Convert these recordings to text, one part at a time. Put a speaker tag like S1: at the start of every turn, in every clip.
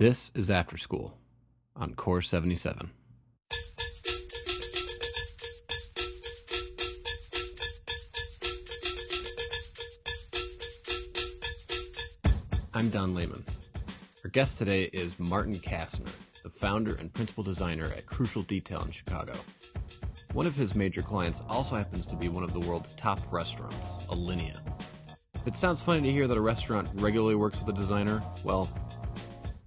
S1: This is After School on Core 77. I'm Don Lehman. Our guest today is Martin Kastner, the founder and principal designer at Crucial Detail in Chicago. One of his major clients also happens to be one of the world's top restaurants, Alinea. If it sounds funny to hear that a restaurant regularly works with a designer, well,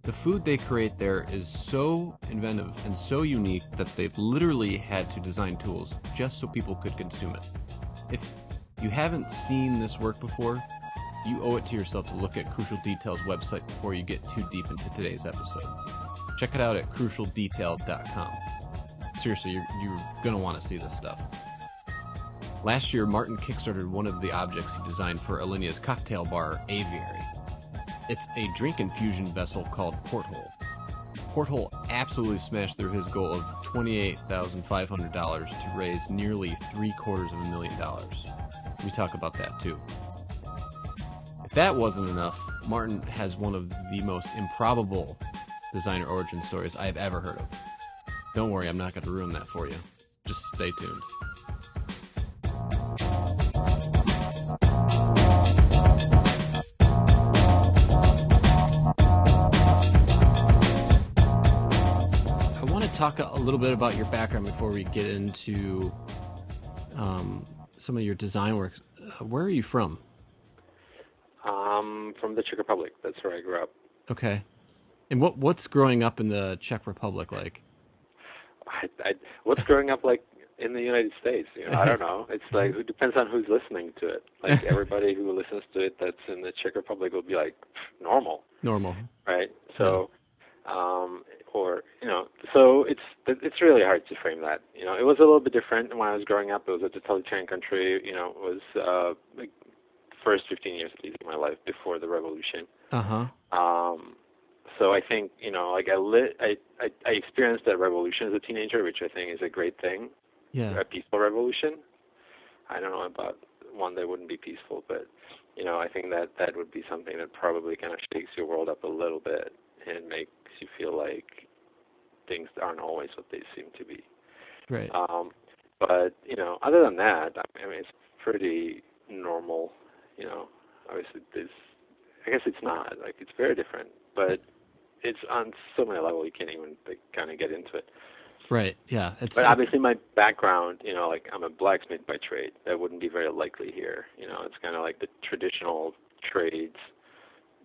S1: the food they create there is so inventive and so unique that they've literally had to design tools just so people could consume it. If you haven't seen this work before, you owe it to yourself to look at Crucial Detail's website before you get too deep into today's episode. Check it out at crucialdetail.com. Seriously, you're, you're going to want to see this stuff. Last year, Martin kickstarted one of the objects he designed for Alinea's cocktail bar, Aviary. It's a drink infusion vessel called Porthole. Porthole absolutely smashed through his goal of $28,500 to raise nearly three quarters of a million dollars. We talk about that too. If that wasn't enough, Martin has one of the most improbable designer origin stories I have ever heard of. Don't worry, I'm not going to ruin that for you. Just stay tuned. Talk a little bit about your background before we get into um, some of your design work. Uh, where are you from?
S2: Um, from the Czech Republic. That's where I grew up.
S1: Okay. And what what's growing up in the Czech Republic like?
S2: I, I, what's growing up like in the United States? You know, I don't know. It's like it depends on who's listening to it. Like everybody who listens to it that's in the Czech Republic will be like normal,
S1: Normal.
S2: right? So, um, or you know, so it's it's really hard to frame that. You know, it was a little bit different when I was growing up. It was a totalitarian country. You know, it was uh, like first 15 years at least of my life before the revolution.
S1: Uh huh.
S2: Um, so I think you know, like I lit, I, I I experienced that revolution as a teenager, which I think is a great thing,
S1: Yeah.
S2: a peaceful revolution. I don't know about one that wouldn't be peaceful, but you know, I think that that would be something that probably kind of shakes your world up a little bit and makes you feel like things aren't always what they seem to be.
S1: Right.
S2: Um, but you know, other than that, I mean, it's pretty normal. You know, obviously, this. I guess it's not like it's very different, but it's on so many levels you can't even like, kind of get into it.
S1: Right. Yeah. It's
S2: But obviously, my background, you know, like I'm a blacksmith by trade. That wouldn't be very likely here. You know, it's kind of like the traditional trades,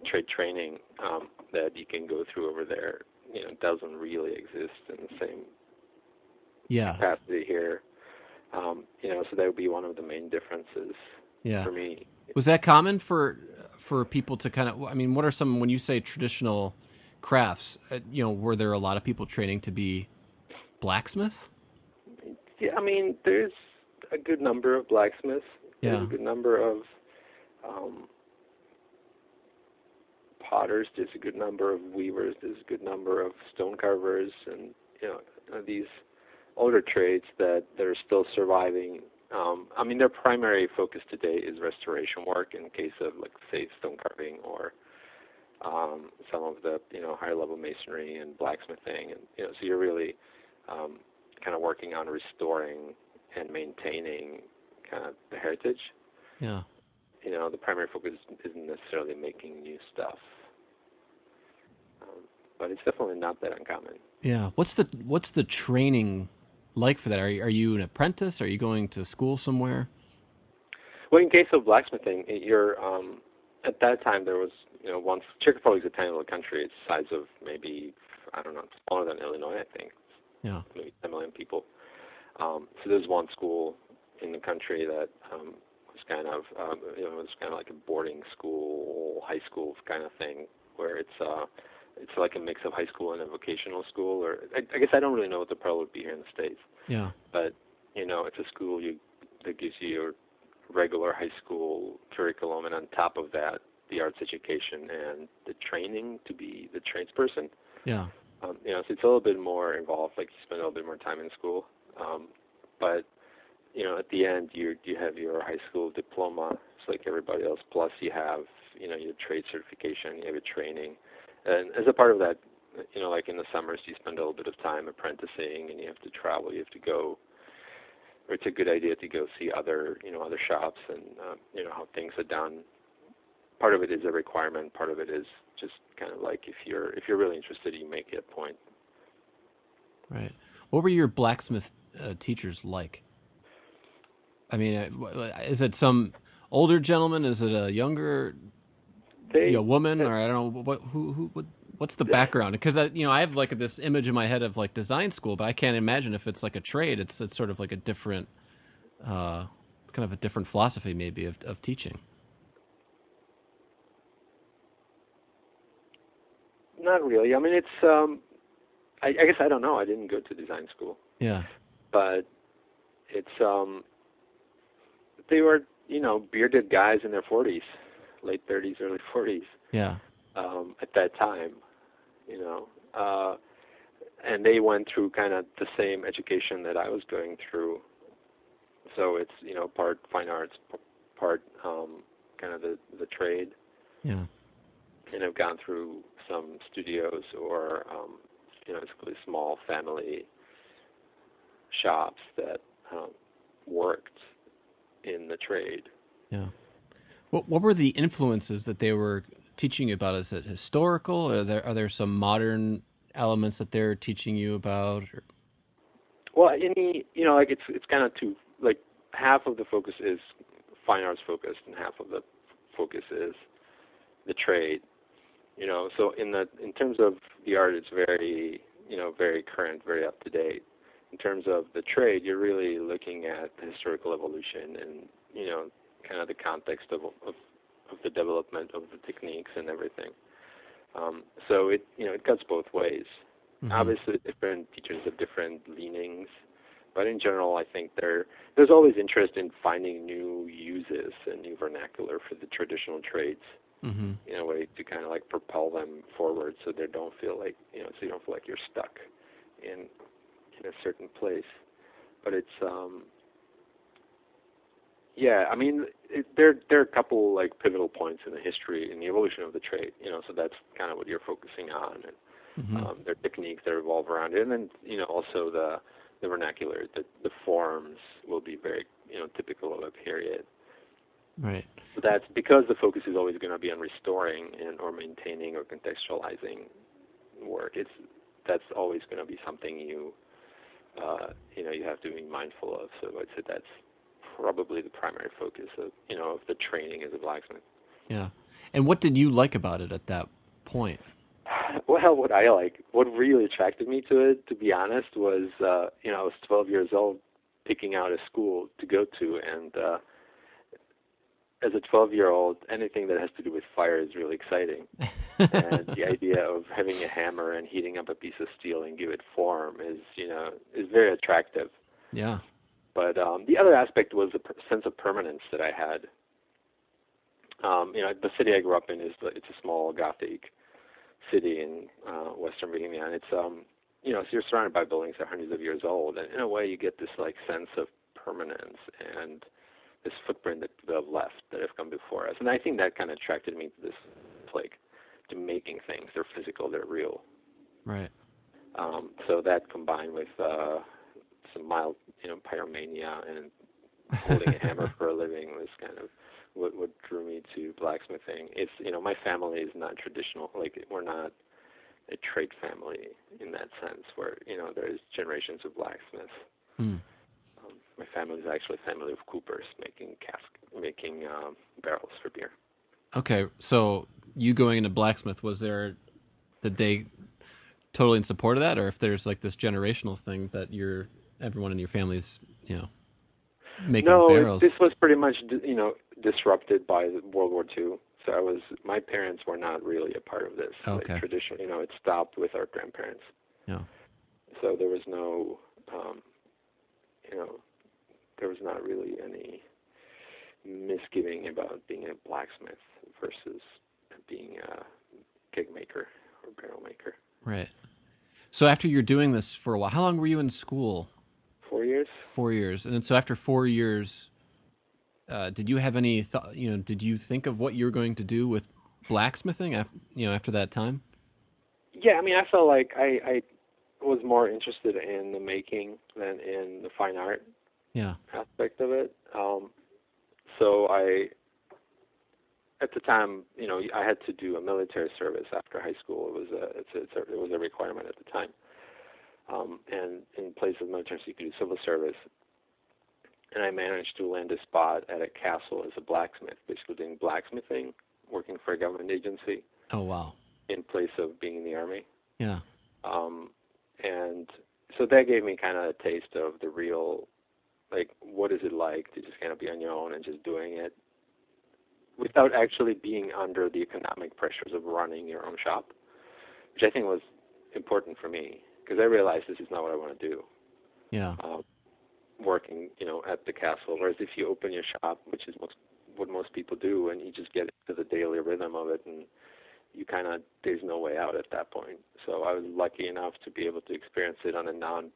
S2: trade training um, that you can go through over there. You know, doesn't really exist in the same
S1: yeah.
S2: capacity here. Um, you know, so that would be one of the main differences
S1: Yeah.
S2: for me.
S1: Was that common for for people to kind of? I mean, what are some when you say traditional crafts? Uh, you know, were there a lot of people training to be blacksmiths?
S2: Yeah, I mean, there's a good number of blacksmiths.
S1: Yeah.
S2: a good number of um, potters. There's a good number of weavers. There's a good number of stone carvers, and you know uh, these older trades that that are still surviving. Um, I mean, their primary focus today is restoration work in case of like say stone carving or um, some of the you know higher level masonry and blacksmithing, and you know so you're really um, kind of working on restoring and maintaining kind of the heritage.
S1: Yeah.
S2: You know, the primary focus isn't necessarily making new stuff, um, but it's definitely not that uncommon.
S1: Yeah. What's the what's the training like for that? Are you, are you an apprentice? Are you going to school somewhere?
S2: Well, in case of blacksmithing, you're um, at that time there was you know once Czech Republic is a tiny little country. It's the size of maybe I don't know smaller than Illinois, I think.
S1: Yeah.
S2: maybe 10 million people. Um, so there's one school in the country that um, was kind of, um, you know, it was kind of like a boarding school, high school kind of thing, where it's uh, it's like a mix of high school and a vocational school. Or I, I guess I don't really know what the parallel would be here in the states,
S1: Yeah.
S2: but you know, it's a school you that gives you your regular high school curriculum, and on top of that, the arts education and the training to be the tradesperson
S1: Yeah.
S2: um, you know, so it's a little bit more involved. Like you spend a little bit more time in school, um, but you know, at the end, you you have your high school diploma, just like everybody else. Plus, you have you know your trade certification, you have your training, and as a part of that you know, like in the summers, you spend a little bit of time apprenticing, and you have to travel. You have to go, or it's a good idea to go see other, you know, other shops and uh, you know how things are done. Part of it is a requirement. Part of it is just kind of like if you're if you're really interested, you make it a point.
S1: Right. What were your blacksmith uh, teachers like? I mean, uh, is it some older gentleman? Is it a younger
S2: They,
S1: know, woman, or I don't know what who who what, what's the background? Because I, you know, I have like this image in my head of like design school, but I can't imagine if it's like a trade. It's it's sort of like a different, uh, kind of a different philosophy maybe of of teaching.
S2: Not really. I mean, it's. um I, I guess I don't know. I didn't go to design school.
S1: Yeah.
S2: but it's um they were you know bearded guys in their 40s late 30s early 40s
S1: Yeah.
S2: um at that time you know uh and they went through kind of the same education that I was going through so it's you know part fine arts part um kind of the the trade
S1: Yeah.
S2: and have gone through some studios or um you know basically small family shops that um, worked in the trade.
S1: Yeah. What what were the influences that they were teaching you about? Is it historical? Are there are there some modern elements that they're teaching you about? Or,
S2: Well, any you know, like it's it's kind of two. Like half of the focus is fine arts focused, and half of the focus is the trade. You know, so in the in terms of the art, it's very you know very current, very up to date. In terms of the trade, you're really looking at the historical evolution and you know kind of the context of of, of the development of the techniques and everything. Um, so it you know it cuts both ways.
S1: Mhm.
S2: Obviously, different teachers have different leanings, but in general, I think there there's always interest in finding new uses and new vernacular for the traditional trades
S1: Mhm.
S2: in a way to kind of like propel them forward, so they don't feel like you know, so you don't feel like you're stuck in in a certain place. But it's um yeah, I mean, it, there there are a couple like pivotal points in the history in the evolution of the trade, you know. So that's kind of what you're focusing on, and
S1: Mhm.
S2: um, there are techniques that revolve around it, and then you know also the the vernacular, the the forms will be very you know typical of a period.
S1: Right.
S2: So that's because the focus is always going to be on restoring and or maintaining or contextualizing work. It's that's always going to be something you uh, you know you have to be mindful of. So I'd say that's probably the primary focus of you know of the training as a blacksmith.
S1: Yeah. And what did you like about it at that point?
S2: Well, what I like, what really attracted me to it, to be honest, was uh, you know I was 12 years old, picking out a school to go to, and uh, as a 12 year old, anything that has to do with fire is really exciting. and the idea of having a hammer and heating up a piece of steel and give it form is you know is very attractive.
S1: Yeah.
S2: But um, the other aspect was the per- sense of permanence that I had. Um, you know, the city I grew up in is it's a small Gothic city in uh, Western Bohemia, and it's um, you know, so you're surrounded by buildings that are hundreds of years old, and in a way, you get this like sense of permanence and this footprint that people have left that have come before us, and I think that kind of attracted me to this, like, to making things. They're physical, they're real.
S1: Right.
S2: Um, so that combined with uh, some mild, you know, pyromania and holding a hammer for a living was kind of what, what drew me to blacksmithing. It's you know my family is not traditional. Like we're not a trade family in that sense, where you know there's generations of blacksmiths.
S1: Mm.
S2: Um, my family is actually a family of coopers making cask, making um, barrels for beer.
S1: Okay. So you going into blacksmith was there? Did they totally in support of that, or if there's like this generational thing that you're everyone in your family's you know making
S2: no,
S1: barrels?
S2: this was pretty much you know disrupted by World War II. So I was my parents were not really a part of this.
S1: Okay.
S2: Like tradition, you know, it stopped with our grandparents.
S1: Yeah.
S2: So there was no, um, you know, there was not really any misgiving about being a blacksmith versus being a keg maker or barrel maker.
S1: Right. So after you're doing this for a while, how long were you in school?
S2: Four years.
S1: Four years, and then so after four years, uh, did you have any thought? You know, did you think of what you were going to do with blacksmithing? After you know, after that time.
S2: yeah, I mean, I felt like I, I was more interested in the making than in the fine art
S1: yeah.
S2: aspect of it. Um, so I, at the time, you know, I had to do a military service after high school. It was a, it's a, it's a it was a requirement at the time. Um, and in place of military, so you could do civil service. And I managed to land a spot at a castle as a blacksmith, basically doing blacksmithing, working for a government agency.
S1: Oh wow!
S2: In place of being in the army.
S1: Yeah.
S2: Um, and so that gave me kind of a taste of the real, like, what is it like to just kind of be on your own and just doing it without actually being under the economic pressures of running your own shop, which I think was important for me because I realized this is not what I want to do.
S1: Yeah.
S2: Um, working, you know, at the castle, whereas if you open your shop, which is most what most people do, and you just get into the daily rhythm of it, and you kind of there's no way out at that point. So I was lucky enough to be able to experience it on a non,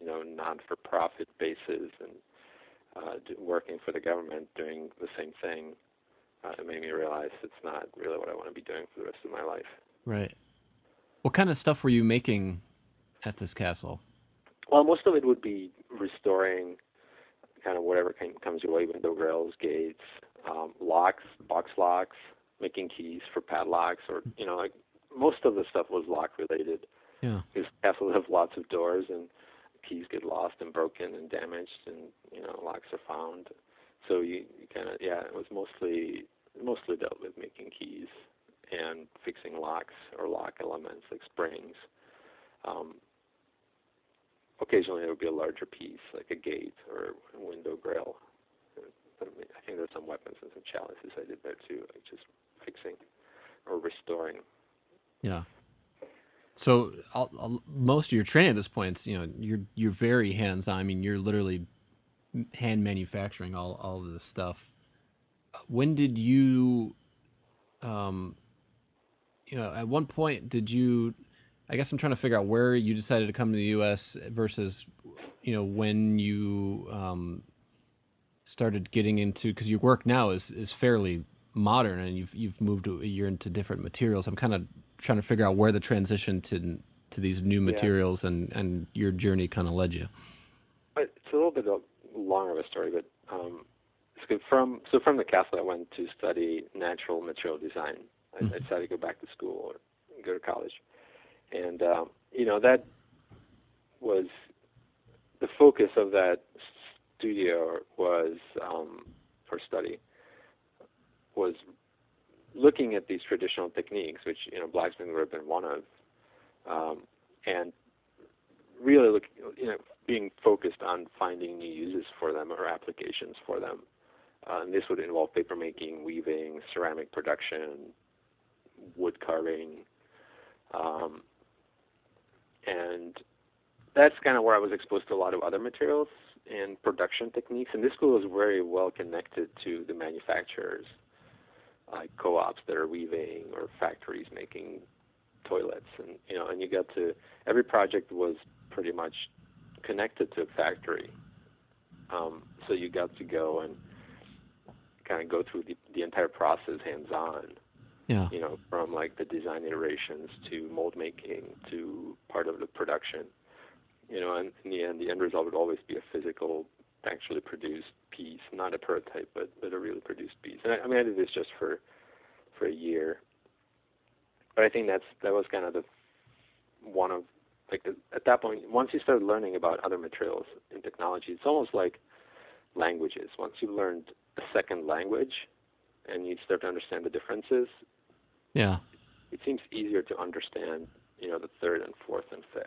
S2: you know, non-for-profit basis, and uh, working for the government doing the same thing uh, it made me realize it's not really what I want to be doing for the rest of my life.
S1: Right. What kind of stuff were you making at this castle?
S2: Well, most of it would be restoring kind of whatever comes your way window grills, gates, um, locks, box locks, making keys for padlocks, or, you know, like most of the stuff was lock related.
S1: Yeah.
S2: Because castles have lots of doors and keys get lost and broken and damaged and, you know, locks are found so you, you kind of yeah, it was mostly mostly dealt with making keys and fixing locks or lock elements like springs. Um, occasionally, there would be a larger piece like a gate or a window grill. I think there's some weapons and some chalices I did there too, like just fixing or restoring.
S1: Yeah. So I'll, I'll, most of your training at this point, you know, you're you're very hands on. I mean, you're literally hand manufacturing all all of this stuff. When did you, um, you know, at one point did you? I guess I'm trying to figure out where you decided to come to the U.S. versus, you know, when you um, started getting into because your work now is is fairly modern and you've you've moved you're into different materials. I'm kind of trying to figure out where the transition to to these new materials yeah. and and your journey kind of led you.
S2: It's a little bit of longer of a story, but um, from so from the castle, I went to study natural material design. I, mm-hmm. I decided to go back to school or go to college, and um, you know that was the focus of that studio was um, study was looking at these traditional techniques, which you know blacksmithing would have been one of, um, and really look, you know, being focused on finding new uses for them or applications for them. Uh, and this would involve paper making, weaving, ceramic production, wood carving, um, and that's kind of where I was exposed to a lot of other materials and production techniques. And this school is very well connected to the manufacturers, like co-ops that are weaving or factories making toilets, and you know, and you got to every project was pretty much connected to a factory. Um, so you got to go and kind of go through the, the entire process hands on.
S1: Yeah.
S2: You know, from like the design iterations to mold making to part of the production. You know, and in the end, the end result would always be a physical, actually produced piece, not a prototype, but but a really produced piece. And I, I mean, I did this just for for a year, but I think that's that was kind of the one of like at that point, once you start learning about other materials and technology, it's almost like languages. Once you've learned a second language and you start to understand the differences,
S1: yeah,
S2: it seems easier to understand, you know, the third and fourth and fifth.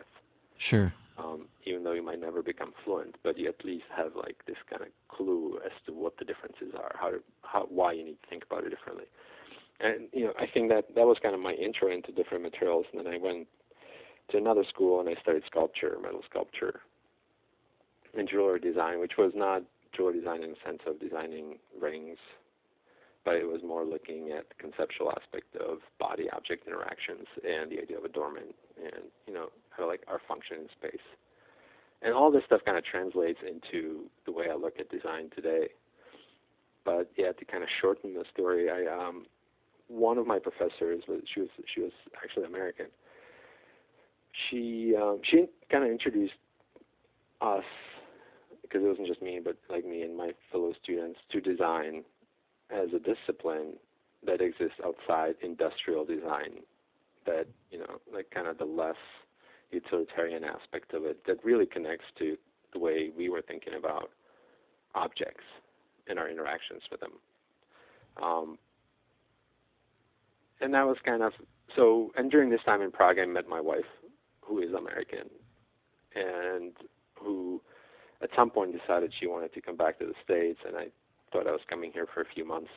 S1: Sure.
S2: Um, even though you might never become fluent, but you at least have like this kind of clue as to what the differences are, how how why you need to think about it differently. And you know, I think that that was kind of my intro into different materials, and then I went to another school and I studied sculpture, metal sculpture, and jewelry design, which was not jewelry design in the sense of designing rings, but it was more looking at the conceptual aspect of body object interactions and the idea of adornment and you know how like our function in space. And all this stuff kind of translates into the way I look at design today. But yeah, to kind of shorten the story, I um, one of my professors was she was she was actually American, she um, she kind of introduced us because it wasn't just me, but like me and my fellow students to design as a discipline that exists outside industrial design. That you know, like kind of the less utilitarian aspect of it that really connects to the way we were thinking about objects and our interactions with them. Um, and that was kind of so. And during this time in Prague, I met my wife, who is American, and who at some point decided she wanted to come back to the States. And I thought I was coming here for a few months,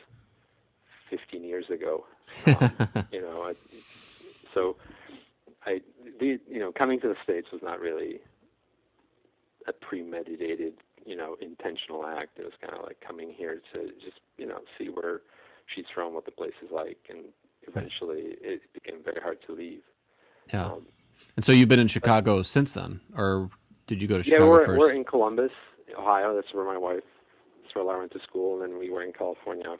S2: 15 years ago. Um, you know, I, so I, the, you know, coming to the States was not really a premeditated, you know, intentional act. It was kind of like coming here to just, you know, see where she's from, what the place is like, and eventually it became very hard to leave.
S1: Yeah. Um, and so you've been in Chicago but, since then, or did you go to Chicago
S2: yeah, we're,
S1: first?
S2: we're in Columbus, Ohio. That's where my wife, where I went to school, and then we were in California,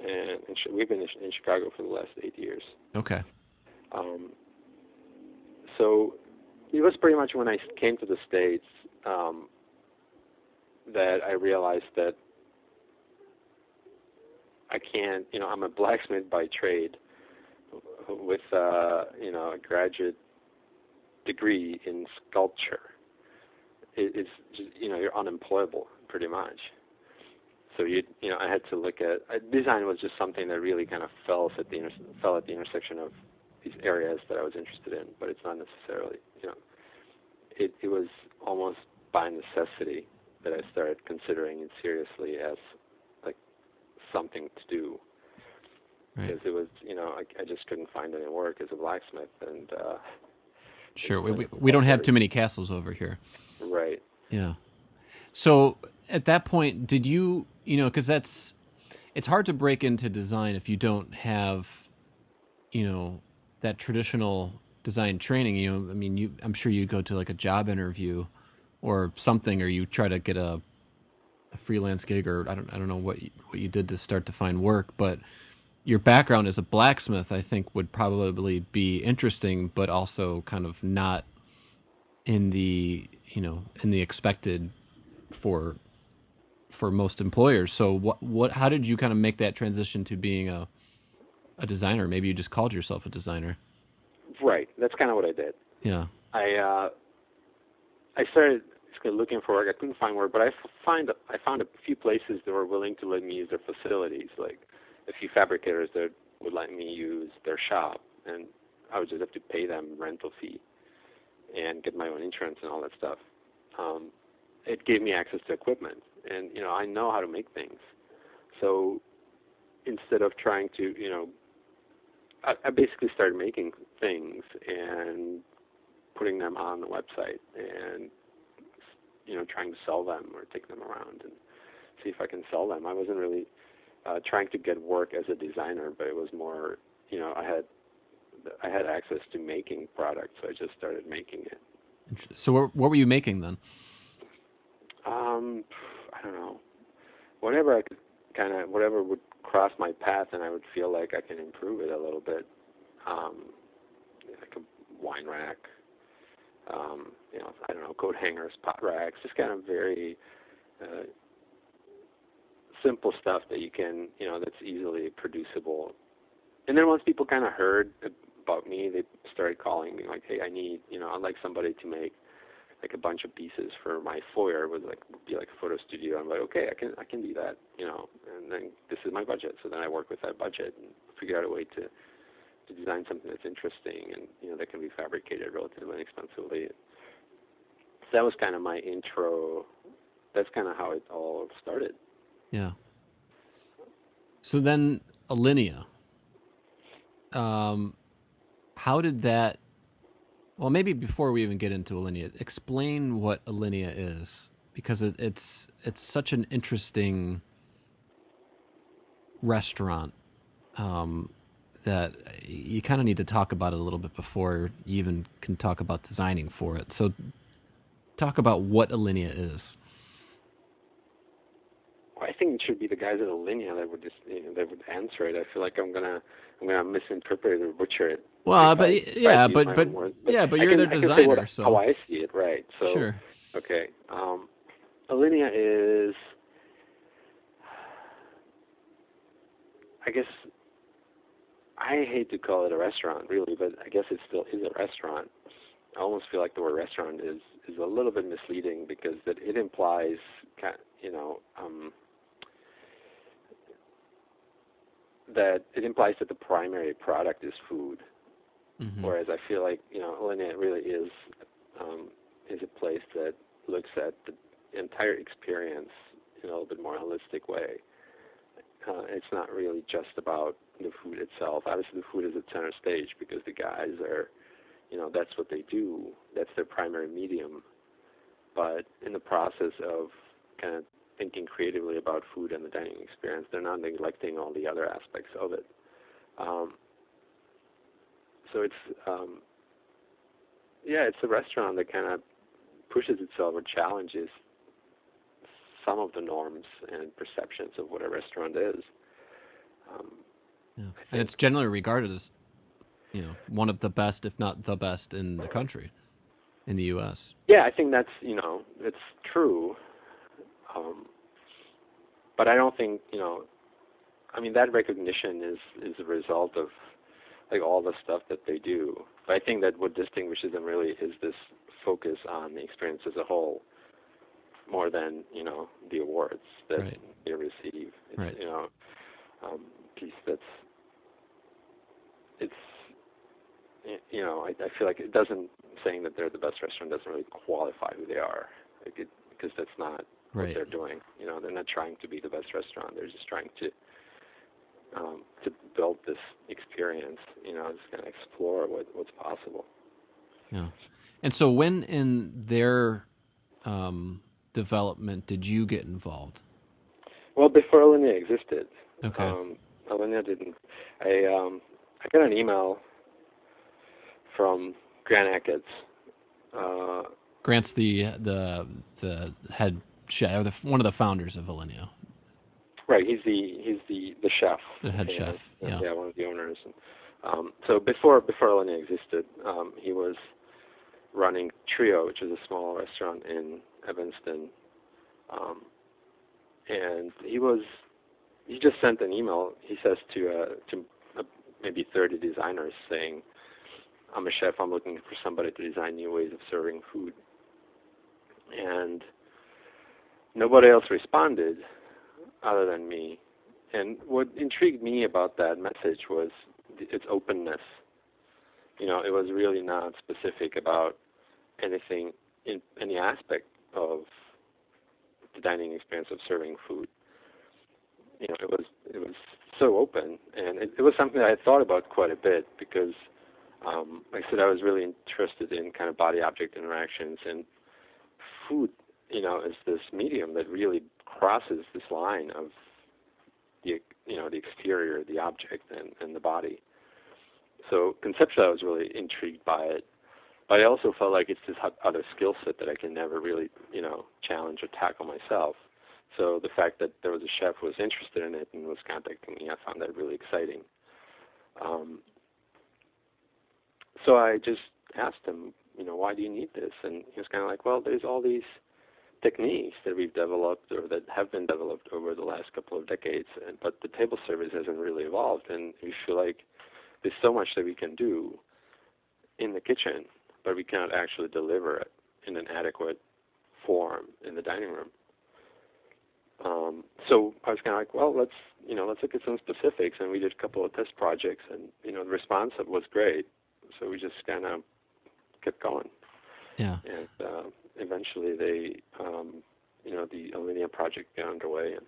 S2: and, and we've been in Chicago for the last eight years.
S1: Okay.
S2: Um, so it was pretty much when I came to the states um, that I realized that I can't. You know, I'm a blacksmith by trade, with uh, you know a graduate degree in sculpture. It, it's just, you know you're unemployable pretty much. So you you know I had to look at uh, design was just something that really kind of fell at the inter- fell at the intersection of these areas that I was interested in, but it's not necessarily, you know, it, it was almost by necessity that I started considering it seriously as like something to do. Right. Because it was, you know, I, I just couldn't find any work as a blacksmith, and uh,
S1: sure, we we, we don't have too many castles over here.
S2: Right.
S1: Yeah. So at that point, did you, you know, because that's it's hard to break into design if you don't have, you know, that traditional design training, you know, I mean, you, I'm sure you go to like a job interview or something, or you try to get a, a freelance gig, or I don't, I don't know what you, what you did to start to find work, but your background as a blacksmith, I think, would probably be interesting, but also kind of not in the, you know, in the expected for for most employers. So what what how did you kind of make that transition to being a a designer. Maybe you just called yourself a designer.
S2: Right. That's kind of what I did.
S1: Yeah.
S2: I uh, I started looking for work. I couldn't find work, but I find I found a few places that were willing to let me use their facilities, like a few fabricators that would let me use their shop, and I would just have to pay them rental fee and get my own insurance and all that stuff. Um, it gave me access to equipment, and you know I know how to make things, so instead of trying to you know I, I basically started making things and putting them on the website and you know trying to sell them or take them around and see if I can sell them. I wasn't really uh, trying to get work as a designer, but it was more you know I had I had access to making products, so I just started making it.
S1: So what, what were you making then?
S2: Um, don't know. Whatever I could kind of whatever would cross my path and I would feel like I can improve it a little bit. Um, like a wine rack, um, you know, I don't know, coat hangers, pot racks, just kind of very uh, simple stuff that you can, you know, that's easily producible. And then once people kind of heard about me, they started calling me like, "Hey, I need, you know, I'd like somebody to make like a bunch of pieces for my foyer would like be like a photo studio. I'm like, okay, I can I can do that, you know. And then this is my budget, so then I work with that budget and figure out a way to to design something that's interesting and you know that can be fabricated relatively inexpensively. So that was kind of my intro. That's kind of how it all started.
S1: Yeah. So then Alinea. Um, how did that well, maybe before we even get into Alinea, explain what Alinea is because it, it's it's such an interesting restaurant um, that you kind of need to talk about it a little bit before you even can talk about designing for it. So, talk about what Alinea is.
S2: Well, I think it should be the guys at Alinea that would just you know, that would answer it. I feel like I'm gonna I'm gonna misinterpret it or butcher it
S1: Well, but yeah, but but, but, yeah, but you're can, their designer, what, so
S2: how I see it, right? So
S1: sure.
S2: Okay. Um, Alinea is, I guess, I hate to call it a restaurant, really, but I guess it still is a restaurant. I almost feel like the word restaurant is is a little bit misleading because that it implies, you know, um, that it implies that the primary product is food, mm-hmm. whereas I feel like you know, Alinea really is um, is a place that looks at the entire experience in a little bit more holistic way. Uh, it's not really just about the food itself. Obviously, the food is at center stage because the guys are, you know, that's what they do. That's their primary medium. But in the process of kind of thinking creatively about food and the dining experience, they're not neglecting all the other aspects of it. Um, so it's, um, yeah, it's a restaurant that kind of pushes itself or challenges some of the norms and perceptions of what a restaurant is. Um,
S1: yeah. And it's generally regarded as, you know, one of the best, if not the best, in the country, in the U.S.
S2: Yeah, I think that's you know it's true, um, but I don't think you know, I mean that recognition is is a result of like all the stuff that they do. But I think that what distinguishes them really is this focus on the experience as a whole more than you know the awards that
S1: right.
S2: they receive. It's,
S1: right.
S2: You know, um, piece that's it's you know I, I feel like it doesn't saying that they're the best restaurant doesn't really qualify who they are like it, because that's not
S1: right.
S2: what they're doing. You know, they're not trying to be the best restaurant. They're just trying to um, to build this experience. You know, just kind of explore what what's possible.
S1: Yeah. And so, when in their um, development did you get involved?
S2: Well, before Alinea existed.
S1: Okay.
S2: Um, Alinea didn't. I um, I got an email from Grant Achatz. Uh,
S1: Grant's the the the head chef, one of the founders of Alinea.
S2: Right. He's the he's the the chef.
S1: The head chef. Yeah.
S2: Yeah. One of the owners. And, um, so before before Alinea existed, um, he was running Trio, which is a small restaurant in Evanston. Um, and he was he just sent an email. He says to uh, to uh, maybe 30 designers saying, "I'm a chef. I'm looking for somebody to design new ways of serving food." And nobody else responded other than me. And what intrigued me about that message was its openness. You know, it was really not specific about anything in any aspect of the dining experience of serving food. You know, it was it was so open, and it, it was something that I thought about quite a bit because, um, like I said, I was really interested in kind of body-object interactions, and food, you know, is this medium that really crosses this line of the you know the exterior, the object, and, and the body. So conceptually, I was really intrigued by it, but I also felt like it's this other skill set that I can never really, you know, challenge or tackle myself. So the fact that there was a chef who was interested in it and was contacting me, I found that really exciting. Um, so I just asked him, you know, why do you need this? And he was kind of like, well, there's all these techniques that we've developed or that have been developed over the last couple of decades, and, but the table service hasn't really evolved, and we feel like there's so much that we can do in the kitchen but we cannot actually deliver it in an adequate form in the dining room. Um, so I was kind of like, well, let's you know let's look at some specifics, and we did a couple of test projects, and you know the response was great. So we just kind of kept going.
S1: Yeah.
S2: And uh, eventually, they um, you know the Alinea project got underway, and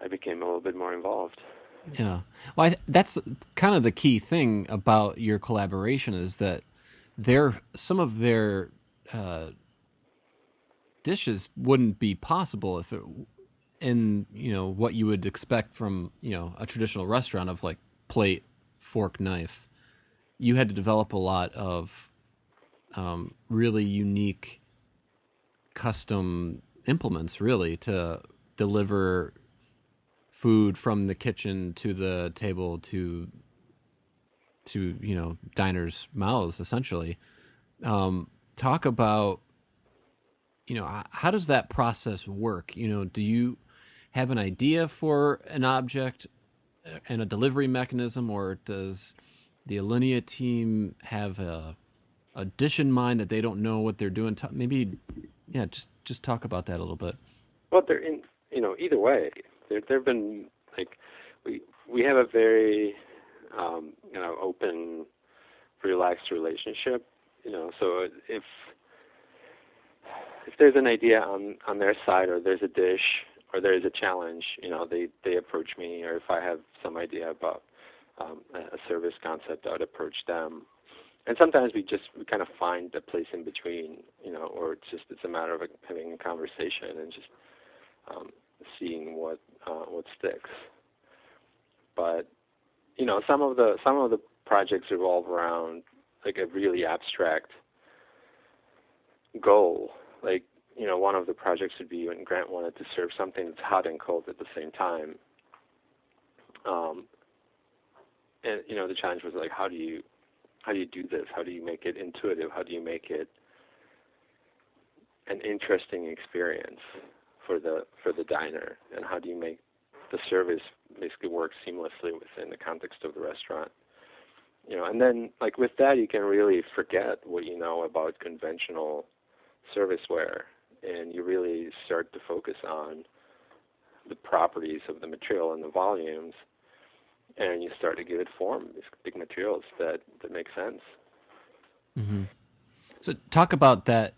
S2: I became a little bit more involved.
S1: Yeah. Well, I, that's kind of the key thing about your collaboration is that their some of their uh, dishes wouldn't be possible if it in you know what you would expect from you know a traditional restaurant of like plate fork knife you had to develop a lot of um, really unique custom implements really to deliver food from the kitchen to the table to to you know diners' mouths essentially. Um, talk about you know how does that process work? You know, do you have an idea for an object and a delivery mechanism, or does the Alinea team have a, a dish in mind that they don't know what they're doing? Maybe, yeah, just just talk about that a little bit.
S2: Well, they're in you know either way. There there've been like we we have a very um, you know open, relaxed relationship. You know, so if if there's an idea on on their side or there's a dish or there is a challenge, you know, they they approach me, or if I have some idea about um, a service concept, I would approach them. And sometimes we just we kind of find a place in between, you know, or it's just it's a matter of having a conversation and just um, seeing what uh, what sticks. But you know, some of the some of the projects revolve around like a really abstract goal, like you know, one of the projects would be when Grant wanted to serve something that's hot and cold at the same time. Um, and you know, the challenge was like, how do you, how do you do this? How do you make it intuitive? How do you make it an interesting experience for the for the diner? And how do you make the service basically work seamlessly within the context of the restaurant? You know, and then like with that, you can really forget what you know about conventional serviceware and you really start to focus on the properties of the material and the volumes, and you start to give it form. These big materials that that make sense.
S1: Mm-hmm. So talk about that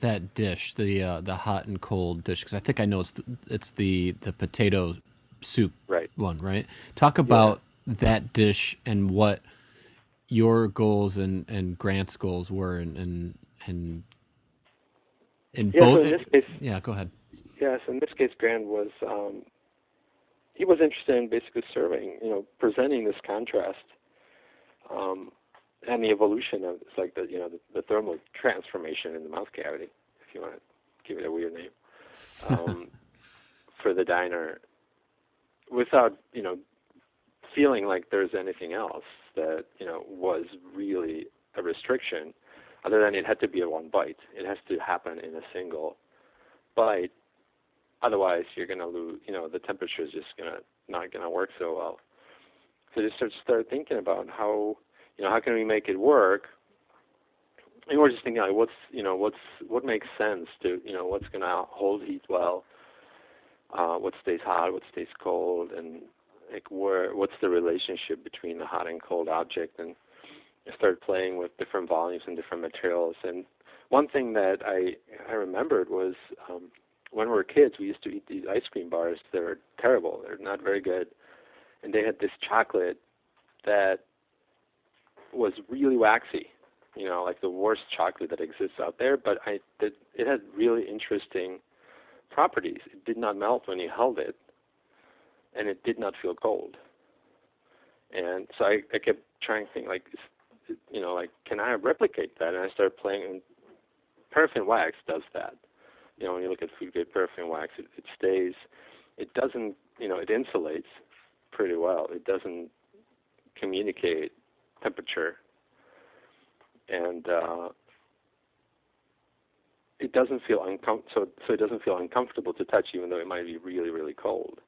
S1: that dish, the uh, the hot and cold dish, because I think I know it's the, it's the the potato soup
S2: right.
S1: one, right? Talk about yeah. that dish and what your goals and, and Grant's goals were, and and, and in
S2: yeah,
S1: both.
S2: So in this case,
S1: yeah, go ahead.
S2: Yes, in this case, Grant was um, he was interested in basically serving, you know, presenting this contrast um, and the evolution of it's like the you know the, the, thermal transformation in the mouth cavity, if you want to give it a weird name, um, for the diner, without you know feeling like there's anything else that you know was really a restriction other than it had to be a one bite. It has to happen in a single bite. Otherwise, you're going to lose. You know, the temperature is just going to not going to work so well. So just start start thinking about how you know how can we make it work. And we're just thinking like, what's you know what's what makes sense to you know what's going to hold heat well, uh, what stays hot, what stays cold, and like where what's the relationship between the hot and cold object and I started playing with different volumes and different materials. And one thing that I I remembered was um, when we were kids, we used to eat these ice cream bars. They're terrible. They're not very good. And they had this chocolate that was really waxy. You know, like the worst chocolate that exists out there. But I it, it had really interesting properties. It did not melt when you held it, and it did not feel cold. And so I, I kept trying think like, you know, like, can I replicate that? And I started playing. And paraffin wax does that. You know, when you look at food grade paraffin wax, it, it stays. It doesn't, you know, it insulates pretty well. It doesn't communicate temperature, and uh, it doesn't feel uncom- so so it doesn't feel uncomfortable to touch, even though it might be really really cold.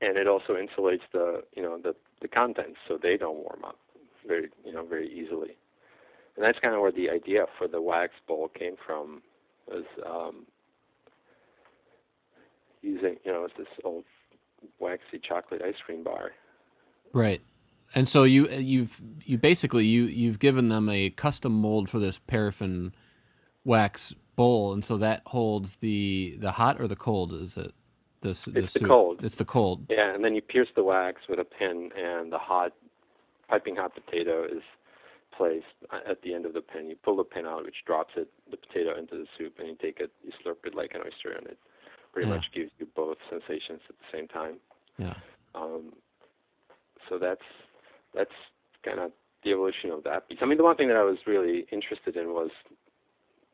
S2: And it also insulates the you know the the contents so they don't warm up very you know very easily. And that's kind of where the idea for the wax bowl came from was um, using you know it's this old waxy chocolate ice cream bar.
S1: Right. And so you you've you basically you you've given them a custom mold for this paraffin wax bowl, and so that holds the the hot or the cold. Is it this,
S2: it's
S1: the,
S2: the cold.
S1: It's the cold.
S2: Yeah, and then you pierce the wax with a pin, and the hot, piping hot potato is placed at the end of the pin. You pull the pin out, which drops it, the potato into the soup, and you take it, you slurp it like an oyster, and it pretty yeah. much gives you both sensations at the same time.
S1: Yeah.
S2: Um, so that's that's kind of the evolution of that piece. I mean, the one thing that I was really interested in was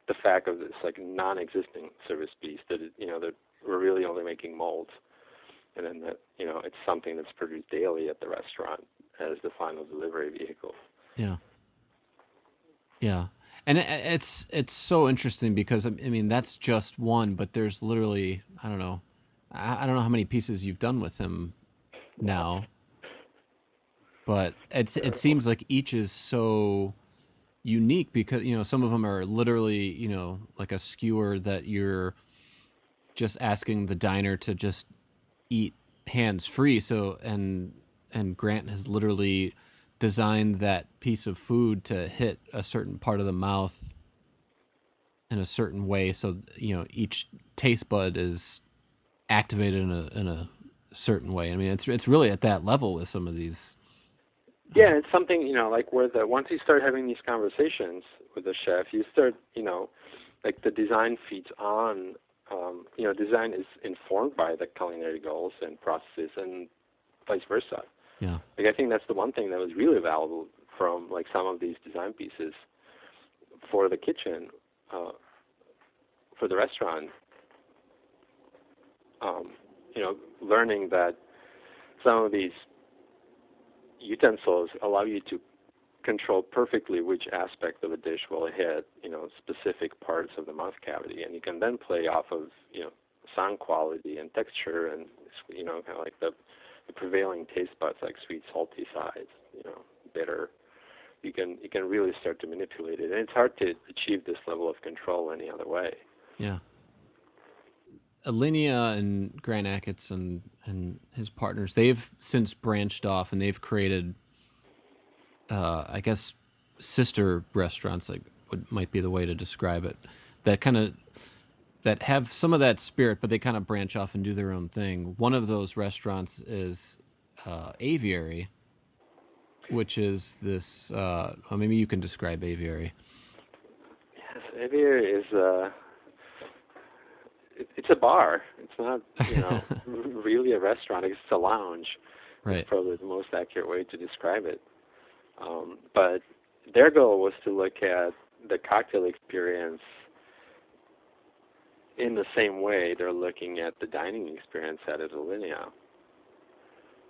S2: the fact of this like non-existing service piece that it, you know that we're really only making molds. and then that you know it's something that's produced daily at the restaurant as the final delivery vehicle.
S1: Yeah. Yeah. And it's it's so interesting because I mean that's just one, but there's literally I don't know, I don't know how many pieces you've done with him now, but it's it seems like each is so unique because you know some of them are literally you know like a skewer that you're just asking the diner to just eat hands free so and and Grant has literally designed that piece of food to hit a certain part of the mouth in a certain way so you know each taste bud is activated in a in a certain way i mean it's it's really at that level with some of these
S2: yeah, it's something you know, like where the once you start having these conversations with the chef, you start, you know, like the design feeds on. Um, you know, design is informed by the culinary goals and processes, and vice versa.
S1: Yeah.
S2: Like I think that's the one thing that was really valuable from like some of these design pieces for the kitchen, uh, for the restaurant. Um, you know, learning that some of these utensils allow you to control perfectly which aspect of a dish will hit, you know, specific parts of the mouth cavity, and you can then play off of, you know, sound quality and texture, and you know, kind of like the, the prevailing taste buds, like sweet, salty sides, you know, bitter. You can you can really start to manipulate it, and it's hard to achieve this level of control any other way.
S1: Yeah. Alinea and Grant Achatz and and his partners they've since branched off and they've created, uh, I guess, sister restaurants like might be the way to describe it that kind of that have some of that spirit, but they kind of branch off and do their own thing. One of those restaurants is uh, Aviary, which is this. Uh, well, maybe you can describe Aviary.
S2: Yes, Aviary is. Uh it's a bar. It's not, you know, really a restaurant. It's a lounge.
S1: Right.
S2: Probably the most accurate way to describe it. Um, but their goal was to look at the cocktail experience in the same way they're looking at the dining experience at Alinea,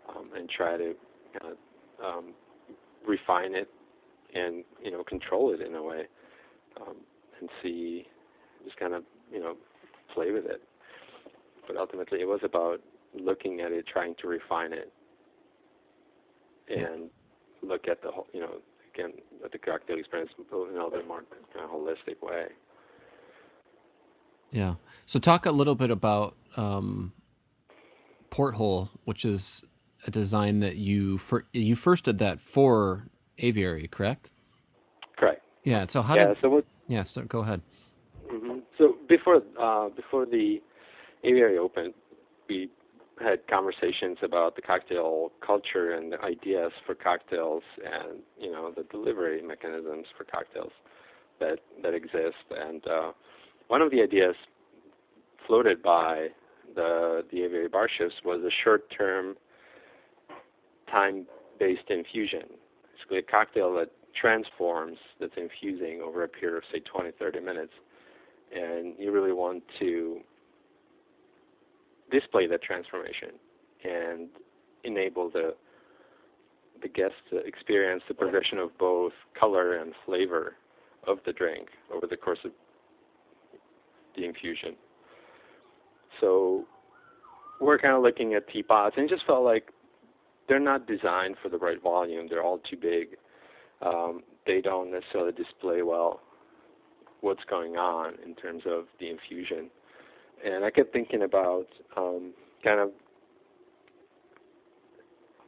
S2: um, and try to kind of um, refine it and you know control it in a way, um, and see just kind of you know play with it. But ultimately, it was about looking at it, trying to refine it, and yeah. look at the whole, you know, again, at the cocktail experience in a little bit more kind of holistic way.
S1: Yeah. So talk a little bit about um, Porthole, which is a design that you for, you first did that for Aviary, correct?
S2: Correct.
S1: Yeah. So how
S2: yeah,
S1: did?
S2: So what,
S1: yeah. So go ahead.
S2: Mm-hmm. So before uh, before the aviary opened, we had conversations about the cocktail culture and the ideas for cocktails and you know the delivery mechanisms for cocktails that that exist. And uh, one of the ideas floated by the the aviary bar chefs was a short-term, time-based infusion. Basically, a cocktail that transforms that's infusing over a period of say 20, 30 minutes and you really want to display that transformation and enable the the guest to experience the progression of both color and flavor of the drink over the course of the infusion. So we're kind of looking at teapots and it just felt like they're not designed for the right volume. They're all too big. Um, they don't necessarily display well what's going on in terms of the infusion. And I kept thinking about um, kind of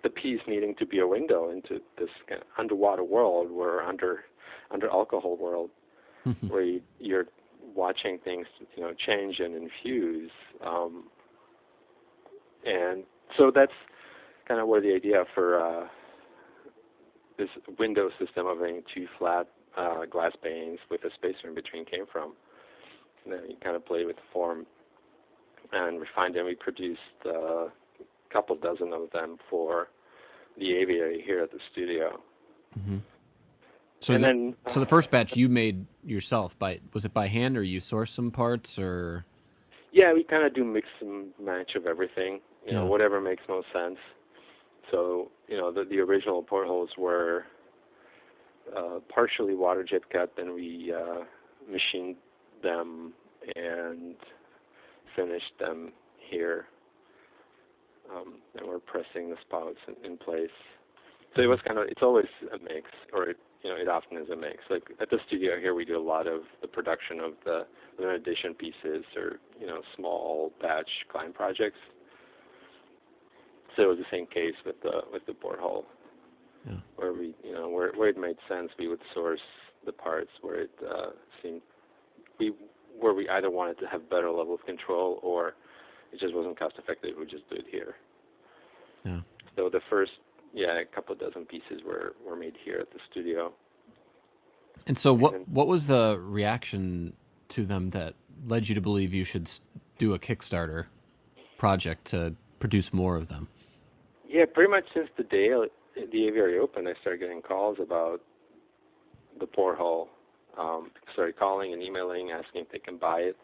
S2: the piece needing to be a window into this kind of underwater world, where under under alcohol world, where you, you're watching things, you know, change and infuse. Um, and so that's kind of where the idea for uh, this window system of having two flat uh, glass panes with a spacer in between came from. And then we kind of played with the form and refined them. We produced uh, a couple dozen of them for the aviary here at the studio.
S1: Mm-hmm. So, the, then, so the first batch you made yourself by was it by hand or you sourced some parts or?
S2: Yeah, we kind of do mix and match of everything. You know, whatever makes most sense. So, you know, the the original portholes were uh, partially water jet cut, then we uh, machined them and finished them here. Um, and we're pressing the spouts in, in place. So it was kind of, it's always a mix, or it, you know, it often is a mix. Like at the studio here, we do a lot of the production of the limited edition pieces or, you know, small batch client projects. So it was the same case with the with the porthole,
S1: yeah.
S2: where we, you know, where where it made sense, we would source the parts where it uh, seemed we where we either wanted to have better level of control or it just wasn't cost effective. We just do it here.
S1: Yeah.
S2: So the first, yeah, a couple dozen pieces were were made here at the studio.
S1: And so, what and, what was the reaction to them that led you to believe you should do a Kickstarter project to produce more of them?
S2: Yeah, pretty much since the day the aviary opened, I started getting calls about the porthole. Um, started calling and emailing, asking if they can buy it.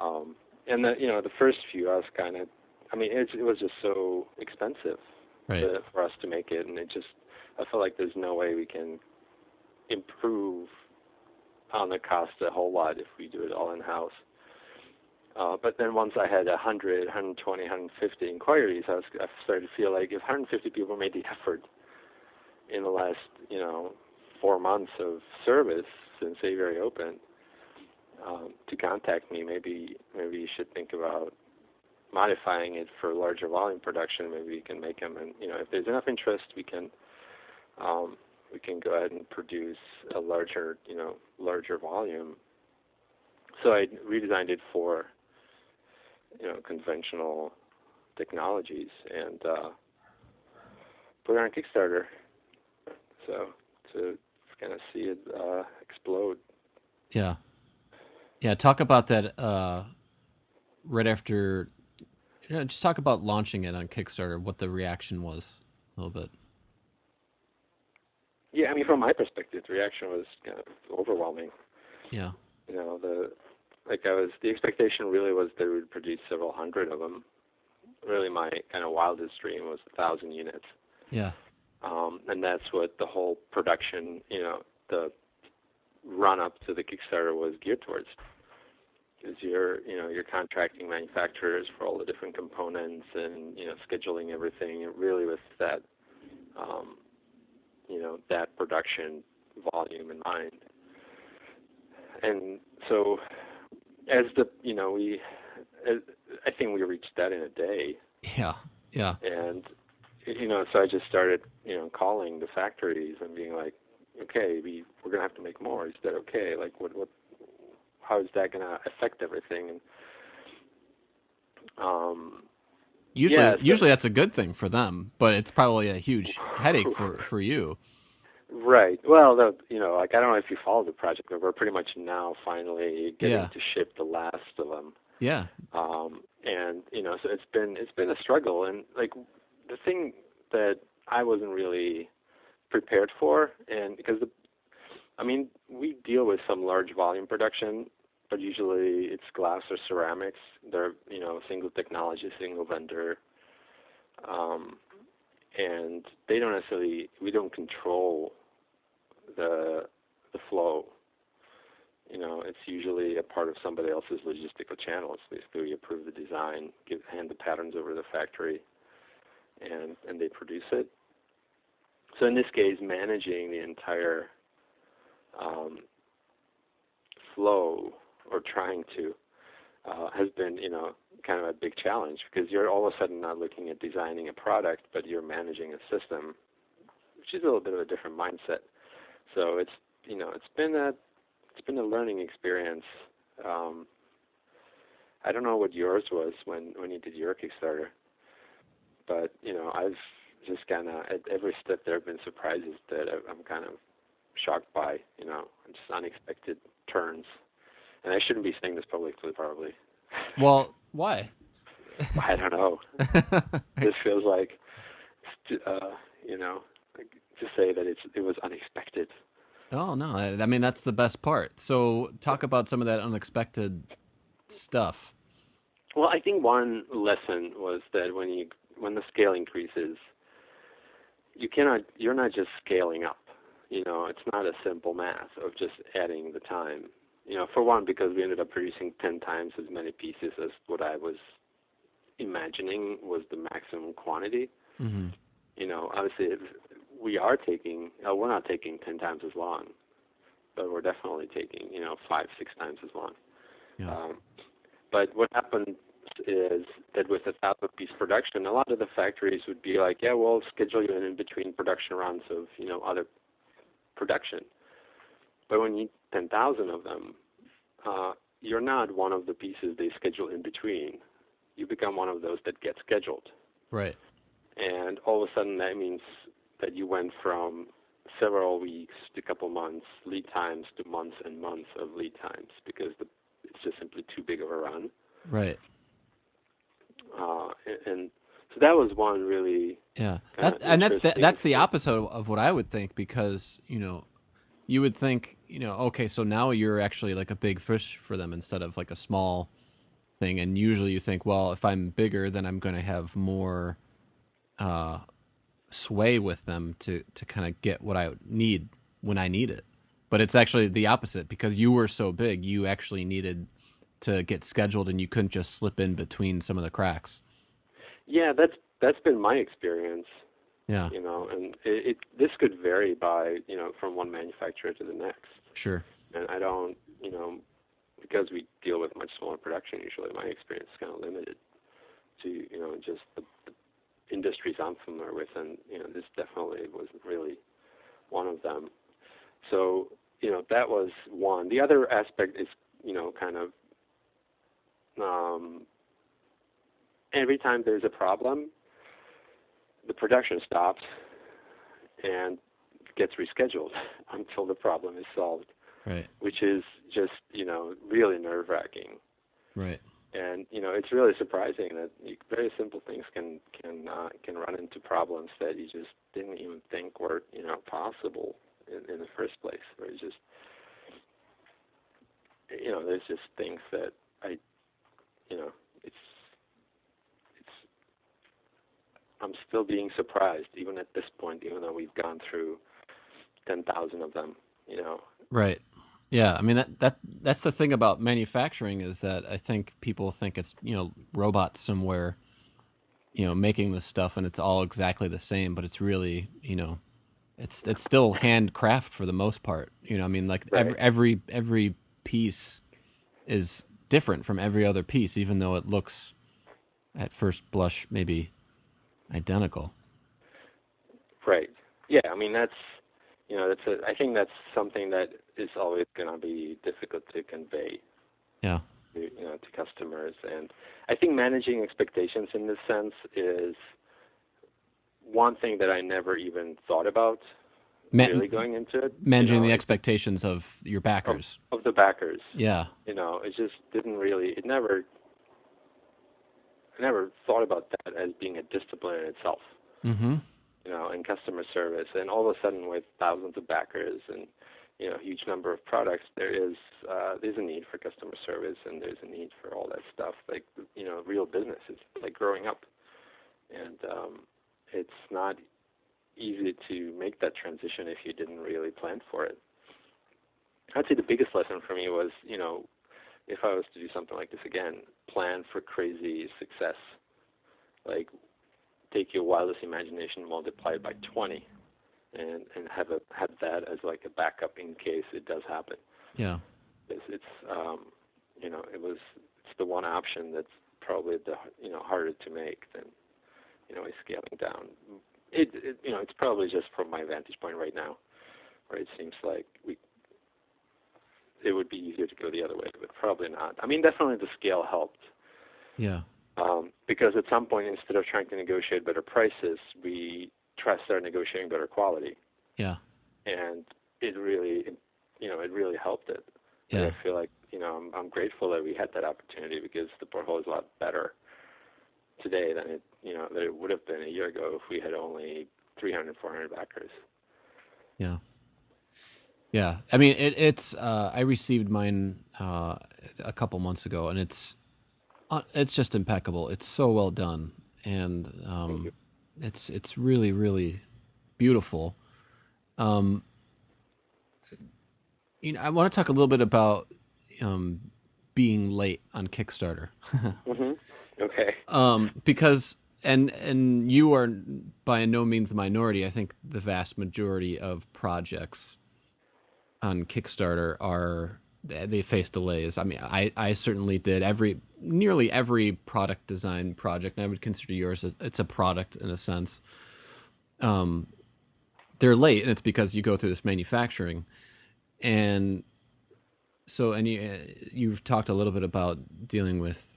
S2: Um, and the you know the first few I was kind of, I mean it, it was just so expensive
S1: right.
S2: to, for us to make it, and it just I feel like there's no way we can improve on the cost a whole lot if we do it all in house. Uh, but then once I had 100, 120, 150 inquiries, I, was, I started to feel like if 150 people made the effort in the last, you know, four months of service since Aviary opened, um, to contact me. Maybe maybe you should think about modifying it for larger volume production. Maybe we can make them, and you know, if there's enough interest, we can um, we can go ahead and produce a larger, you know, larger volume. So I redesigned it for you know conventional technologies and uh, put it on Kickstarter. So to kind of see it uh, explode.
S1: Yeah. Yeah, talk about that uh, right after. Know, just talk about launching it on Kickstarter. What the reaction was a little bit.
S2: Yeah, I mean, from my perspective, the reaction was kind of overwhelming.
S1: Yeah.
S2: You know, the like I was the expectation really was they would produce several hundred of them. Really, my kind of wildest dream was a thousand units.
S1: Yeah.
S2: Um, and that's what the whole production, you know, the run up to the Kickstarter was geared towards. Because you're, you know, you're contracting manufacturers for all the different components and you know scheduling everything it really with that, um, you know, that production volume in mind. And so, as the, you know, we, as, I think we reached that in a day.
S1: Yeah, yeah.
S2: And you know, so I just started, you know, calling the factories and being like, okay, we we're gonna have to make more. Is that okay? Like, what what? How is that gonna affect everything? And um,
S1: usually,
S2: yeah,
S1: usually that's a good thing for them, but it's probably a huge headache for for you.
S2: Right. Well, the, you know, like I don't know if you follow the project, but we're pretty much now finally getting
S1: Yeah.
S2: to ship the last of them.
S1: Yeah,
S2: um, and you know, so it's been it's been a struggle, and like the thing that I wasn't really prepared for, and because the, I mean, we deal with some large volume production, but usually it's glass or ceramics. They're you know single technology, single vendor, um, and they don't necessarily we don't control the the flow. You know, it's usually a part of somebody else's logistical channel. It's basically we approve the design, give hand the patterns over to the factory, and and they produce it. So in this case, managing the entire um, flow or trying to uh, has been you know kind of a big challenge because you're all of a sudden not looking at designing a product, but you're managing a system, which is a little bit of a different mindset. So it's you know it's been a it's been a learning experience. Um, I don't know what yours was when when you did your Kickstarter, but you know I've just kind of at every step there have been surprises that I'm kind of shocked by. You know, just unexpected turns. And I shouldn't be saying this publicly, probably.
S1: Well, why?
S2: I don't know. this feels like, uh, you know, like to say that it's it was unexpected.
S1: oh no, I, I mean that's the best part. So talk about some of that unexpected stuff.
S2: Well, I think one lesson was that when you when the scale increases, you cannot you're not just scaling up. You know, it's not a simple math of just adding the time. You know, for one, because we ended up producing ten times as many pieces as what I was imagining was the maximum quantity.
S1: Mm-hmm.
S2: You know, obviously we are taking. Uh, we're not taking ten times as long, but we're definitely taking you know five six times as long.
S1: Yeah.
S2: Um, but what happened is that with a thousand piece production, a lot of the factories would be like, yeah, we'll schedule you in, in between production runs of you know other production. But when you need ten thousand of them, uh, you're not one of the pieces they schedule in between. You become one of those that get scheduled,
S1: Right.
S2: and all of a sudden that means that you went from several weeks to a couple months lead times to months and months of lead times because the, it's just simply too big of a run.
S1: Right.
S2: Uh, and, and so that was one really
S1: Yeah, that's, and that's the, that's the opposite of what I would think because you know, you would think you know, okay, so now you're actually like a big fish for them instead of like a small thing, and usually you think, well, if I'm bigger, then I'm going to have more uh, sway with them to to kind of get what I need when I need it. But it's actually the opposite because you were so big, you actually needed to get scheduled, and you couldn't just slip in between some of the cracks.
S2: yeah that's that's been my experience
S1: Yeah,
S2: you know and it, it this could vary by you know from one manufacturer to the next.
S1: Sure.
S2: and I don't you know because we deal with much smaller production usually my experience is kind of limited to you know just the, the industries I'm familiar with and you know this definitely was really one of them. So you know that was one. The other aspect is you know kind of um, every time there's a problem the production stops and gets rescheduled until the problem is solved
S1: Right,
S2: which is just you know really nerve wracking
S1: right.
S2: and you know it's really surprising that very simple things can can uh, can run into problems that you just didn't even think were you know possible in, in the first place. Where it's just you know there's just things that I you know it's it's I'm still being surprised even at this point even though we've gone through 10,000 of them you know
S1: Right. Yeah, I mean that that that's the thing about manufacturing is that I think people think it's, you know, robots somewhere you know, making this stuff and it's all exactly the same, but it's really, you know, it's it's still handcraft for the most part. You know, I mean like every every every piece is different from every other piece even though it looks at first blush maybe identical.
S2: Right. Yeah, I mean that's you know that's a, I think that's something that is always going to be difficult to convey
S1: Yeah.
S2: to, you know to customers and I think managing expectations in this sense is one thing that I never even thought about
S1: Ma-
S2: really going into it.
S1: managing
S2: you know,
S1: the expectations of your backers.
S2: of the backers.
S1: Yeah.
S2: You know, it just didn't really it never I never thought about that as being a discipline in itself.
S1: Mhm.
S2: you know, in customer service, and all of a sudden with thousands of backers and you know, a huge number of products, there is uh, there's a need for customer service, and there's a need for all that stuff, like you know, real business. is like growing up, and um, it's not easy to make that transition if you didn't really plan for it. I'd say the biggest lesson for me was, you know, if I was to do something like this again, plan for crazy success. Like take your wildest imagination, multiply it by 20, and and have a have that as like a backup in case it does happen.
S1: Yeah.
S2: It's, it's um, you know, it was it's the one option that's probably the you know harder to make than you know scaling down. It, it you know it's probably just from my vantage point right now, where it seems like we it would be easier to go the other way, but probably not. I mean, definitely the scale helped
S1: Yeah.
S2: um, because at some point, instead of trying to negotiate better prices, we try to start negotiating better quality,
S1: Yeah.
S2: and it really, you know, it really helped it. And
S1: Yeah.
S2: I feel like you know I'm, I'm grateful that we had that opportunity because the porthole is a lot better today than it you know that it would have been a year ago if we had only 300, 400 backers.
S1: Yeah. Yeah. I mean, it, it's, uh, I received mine, uh, a couple months ago and it's, Uh, it's just impeccable. It's so well done, and um, it's it's really really beautiful. Um, you know, I want to talk a little bit about um, being late on Kickstarter.
S2: mm-hmm. Okay.
S1: Um, because and and you are by no means a minority. I think the vast majority of projects on Kickstarter are they face delays. I mean, I, I certainly did every nearly every product design project, and I would consider yours a, it's a product in a sense. Um, they're late, and it's because you go through this manufacturing, and so and you you've talked a little bit about dealing with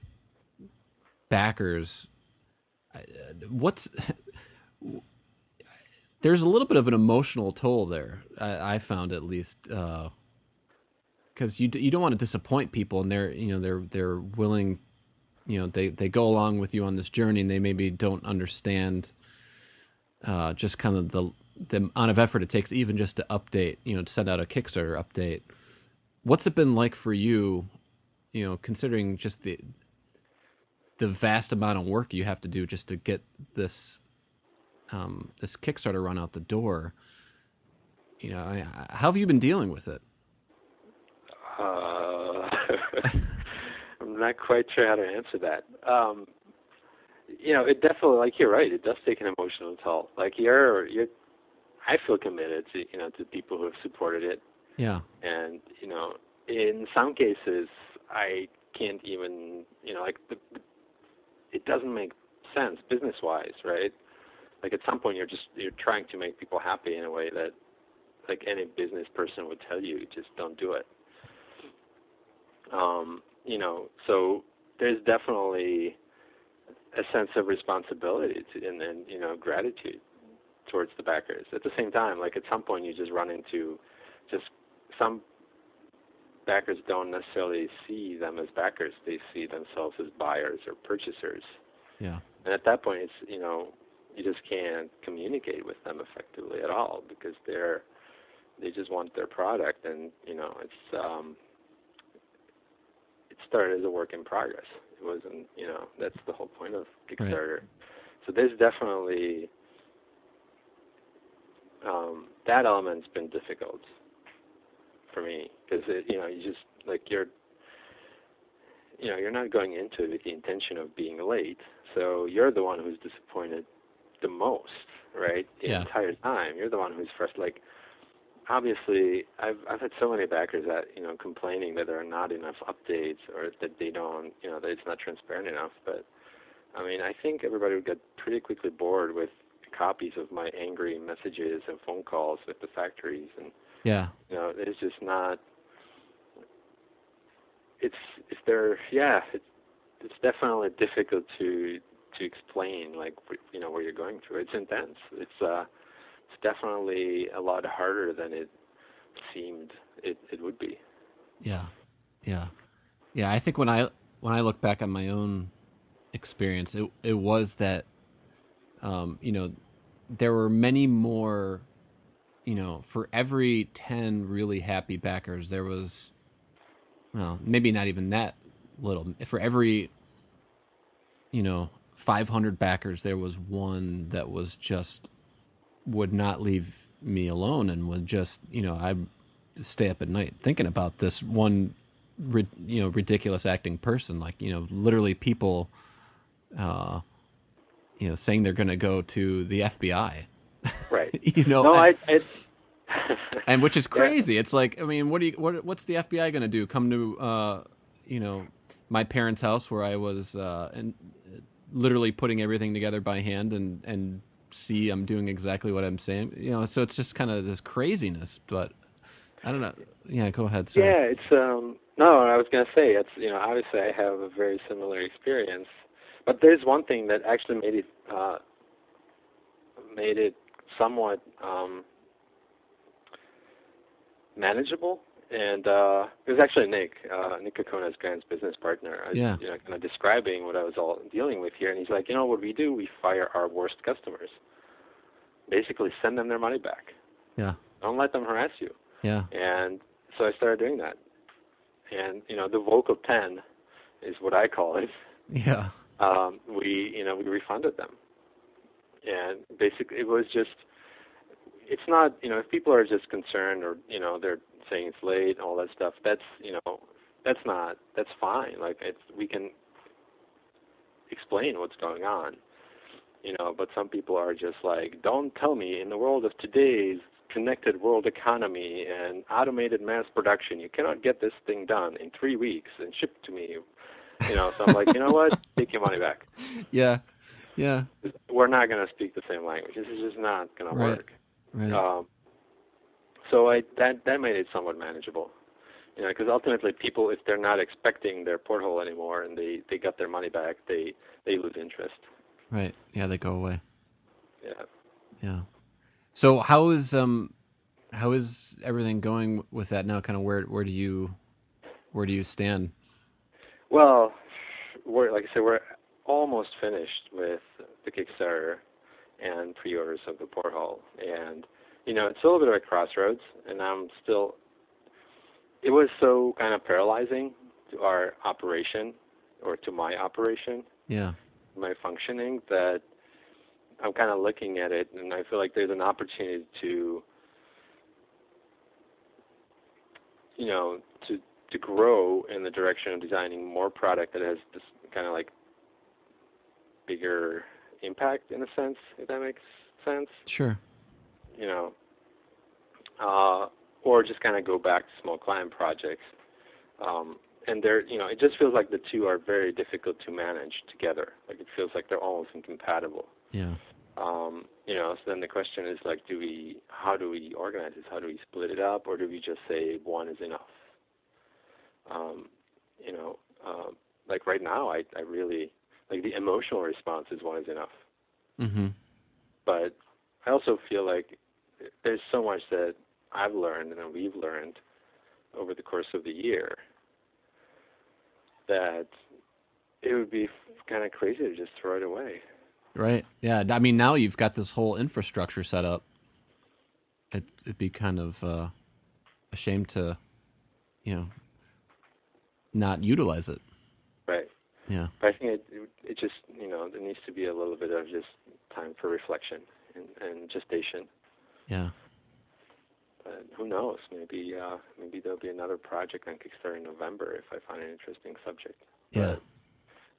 S1: backers. What's there's a little bit of an emotional toll there. I, I found at least. Uh, because you you don't want to disappoint people, and they're you know they're they're willing, you know they they go along with you on this journey, and they maybe don't understand, uh, just kind of the the amount of effort it takes even just to update, you know, to send out a Kickstarter update. What's it been like for you, you know, considering just the the vast amount of work you have to do just to get this um, this Kickstarter run out the door? You know, how have you been dealing with it?
S2: Uh, I'm not quite sure how to answer that. Um, you know, it definitely, like you're right, it does take an emotional toll. Like you're, you're, I feel committed to, you know, to people who have supported it.
S1: Yeah.
S2: And you know, in some cases, I can't even, you know, like the, it doesn't make sense business wise, right? Like at some point, you're just you're trying to make people happy in a way that, like any business person would tell you, just don't do it. Um, you know, so there's definitely a sense of responsibility to, and, and you know gratitude towards the backers. At the same time, like at some point you just run into just some backers don't necessarily see them as backers; they see themselves as buyers or purchasers.
S1: Yeah.
S2: And at that point, it's you know you just can't communicate with them effectively at all because they're they just want their product, and you know it's um, started as a work in progress. It wasn't, you know, that's the whole point of Kickstarter. Right. So there's definitely um, that element's been difficult for me because you know you just like you're you know you're not going into it with the intention of being late, so you're the one who's disappointed the most, right? The
S1: yeah.
S2: entire time, you're the one who's first like obviously I've I've had so many backers that you know complaining that there are not enough updates or that they don't you know that it's not transparent enough. But I mean I think everybody would get pretty quickly bored with copies of my angry messages and phone calls with the factories and
S1: yeah
S2: you know it's just not it's if they're yeah it's it's definitely difficult to to explain like you know what you're going through it's intense it's uh it's definitely a lot harder than it seemed it, it would be.
S1: Yeah, yeah, yeah. I think when I when I look back on my own experience, it it was that, um, you know, there were many more. You know, for every ten really happy backers, there was, well, maybe not even that little. For every, you know, 500 backers, there was one that was just would not leave me alone and would just, you know, I stay up at night thinking about this one, you know, ridiculous acting person. Like, you know, literally people, uh, you know, saying they're going to go to the FBI.
S2: Right.
S1: you know,
S2: no,
S1: and,
S2: I,
S1: and which is crazy. Yeah. It's like, I mean, what do you, what, what's the FBI going to do? Come to, uh, you know, my parents' house where I was, uh, and literally putting everything together by hand and, and see I'm doing exactly what I'm saying. You know, so it's just kind of this craziness. But I don't know. Yeah, go ahead. Sorry.
S2: Yeah, it's um no. I was gonna say it's you know obviously I have a very similar experience, but there's one thing that actually made it uh, made it somewhat um, manageable and uh, it was actually Nick, uh, Nick Kokonas, Grant's business partner. I
S1: yeah.
S2: You know, kind of describing what I was all dealing with here, and he's like, you know, what we do, we fire our worst customers. Basically, send them their money back.
S1: Yeah.
S2: Don't let them harass you.
S1: Yeah.
S2: And so I started doing that, and you know, the vocal ten is what I call it.
S1: Yeah.
S2: Um, we you know we refunded them, and basically it was just it's not you know if people are just concerned or you know they're saying it's late and all that stuff that's you know that's not that's fine like it's we can explain what's going on you know but some people are just like don't tell me in the world of today's connected world economy and automated mass production you cannot get this thing done in three weeks and shipped to me you know so i'm like you know what take your money back
S1: Yeah. Yeah.
S2: we're not going to speak the same language this is just not going
S1: Right.
S2: to work
S1: Right.
S2: um, so I that that made it somewhat manageable, you know, because ultimately people, if they're not expecting their porthole anymore and they they got their money back, they they lose interest.
S1: right. Yeah, they go away.
S2: Yeah.
S1: Yeah. So how is um how is everything going with that now? Kind of where where do you where do you stand?
S2: Well, we're like I said, we're almost finished with the Kickstarter and pre-orders of the porthole, and you know, it's a little bit of a crossroads, and I'm still. It was so kind of paralyzing to our operation, or to my operation,
S1: Yeah.
S2: my functioning that I'm kind of looking at it and I feel like there's an opportunity to you know to to grow in the direction of designing more product that has this kind of like bigger impact in a sense if that makes sense
S1: Sure.
S2: you know uh or just kind of go back to small client projects um and they're you know it just feels like the two are very difficult to manage together like it feels like they're almost incompatible
S1: Yeah.
S2: um, you know, so then the question is like, do we, how do we organize this? How do we split it up, or do we just say one is enough? Um, you know, um, like right now, I, I really like the emotional response is one is enough,
S1: Mhm.
S2: but I also feel like there's so much that I've learned and that we've learned over the course of the year that it would be kind of crazy to just throw it away.
S1: Right. Yeah. I mean, now you've got this whole infrastructure set up. It, it'd be kind of uh, a shame to, you know, not utilize it. Yeah.
S2: But I think it, it it just you know there needs to be a little bit of just time for reflection and, and gestation.
S1: Yeah.
S2: But who knows? Maybe uh, maybe there'll be another project on Kickstarter in November if I find an interesting subject.
S1: Yeah.
S2: But,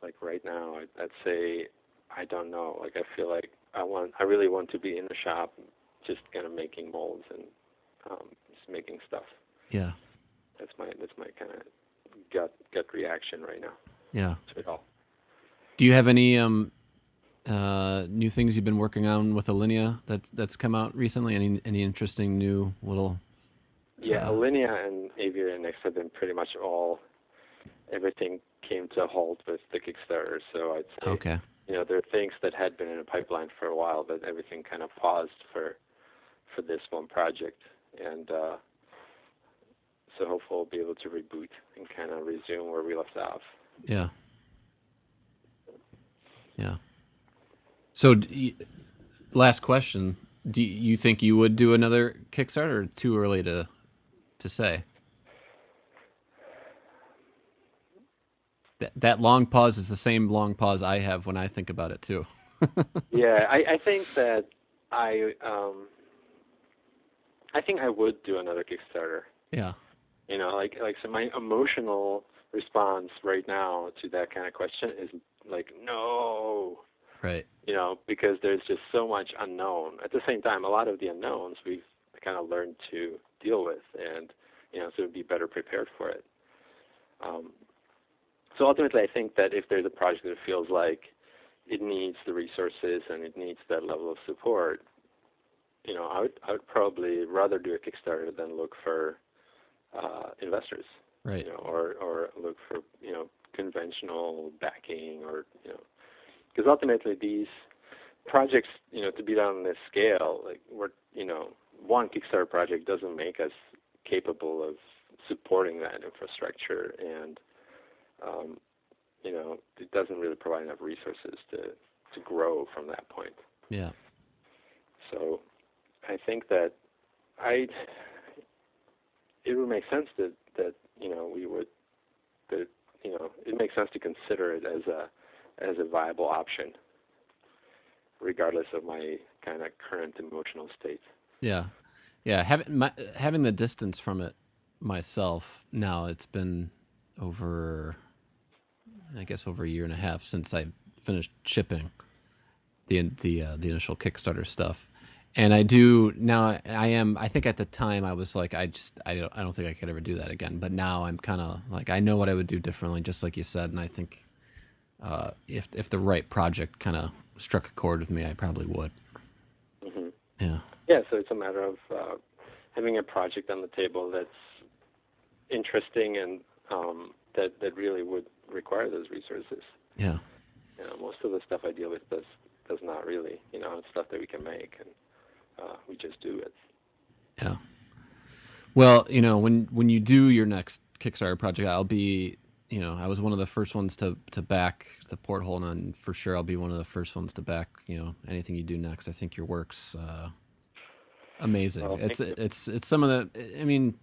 S2: like right now, I'd, I'd say I don't know. Like I feel like I want I really want to be in the shop, just kind of making molds and um, just making stuff.
S1: Yeah.
S2: That's my that's my kind of gut gut reaction right now
S1: Yeah.
S2: all.
S1: Do you have any um uh new things you've been working on with Alinea that's that's come out recently? Any any interesting new little
S2: Yeah,
S1: Uh,
S2: Alinea and Aviary Next have been pretty much all. Everything came to a halt with the Kickstarter, so I'd say
S1: Okay.
S2: you know there are things that had been in a pipeline for a while, but everything kind of paused for for this one project, and uh, so hopefully we'll be able to reboot and kind of resume where we left off.
S1: Yeah. Yeah. So, last question: Do you think you would do another Kickstarter? Or too early to to say. That that long pause is the same long pause I have when I think about it too.
S2: yeah, I, I think that I um, I think I would do another Kickstarter.
S1: Yeah.
S2: You know, like like so my emotional response right now to that kind of question is like no.
S1: Right.
S2: You know, because there's just so much unknown. At the same time, a lot of the unknowns we've kind of learned to deal with, and you know, so be better prepared for it. Um, so ultimately, I think that if there's a project that feels like it needs the resources and it needs that level of support, you know, I would I would probably rather do a Kickstarter than look for uh, investors,
S1: Right.
S2: you know, or or look for you know conventional backing or you know, because ultimately these projects, you know, to be done on this scale, like we're you know, one Kickstarter project doesn't make us capable of supporting that infrastructure and um, you know, it doesn't really provide enough resources to to grow from that point.
S1: Yeah.
S2: So I think that I it would make sense that that you know we would that you know it makes sense to consider it as a as a viable option, regardless of my kind of current emotional state.
S1: Yeah, yeah. Having my, having the distance from it myself now, it's been over, I guess, over a year and a half since I finished shipping the the uh, the initial Kickstarter stuff. And I do now. I am. I think at the time I was like, I just, I don't, I don't think I could ever do that again. But now I'm kind of like, I know what I would do differently, just like you said. And I think uh, if if the right project kind of struck a chord with me, I probably would.
S2: Mm-hmm.
S1: Yeah.
S2: Yeah. So it's a matter of uh, having a project on the table that's interesting and um, that that really would require those resources.
S1: Yeah.
S2: You know, most of the stuff I deal with does does not really. You know, it's stuff that we can make and uh, we just do it.
S1: Yeah. Well, you know, when when you do your next Kickstarter project, I'll be, you know, I was one of the first ones to to back the porthole, and for sure I'll be one of the first ones to back, you know, anything you do next. I think your work's uh, amazing.
S2: Well,
S1: it's
S2: you.
S1: it's it's some of the. I mean,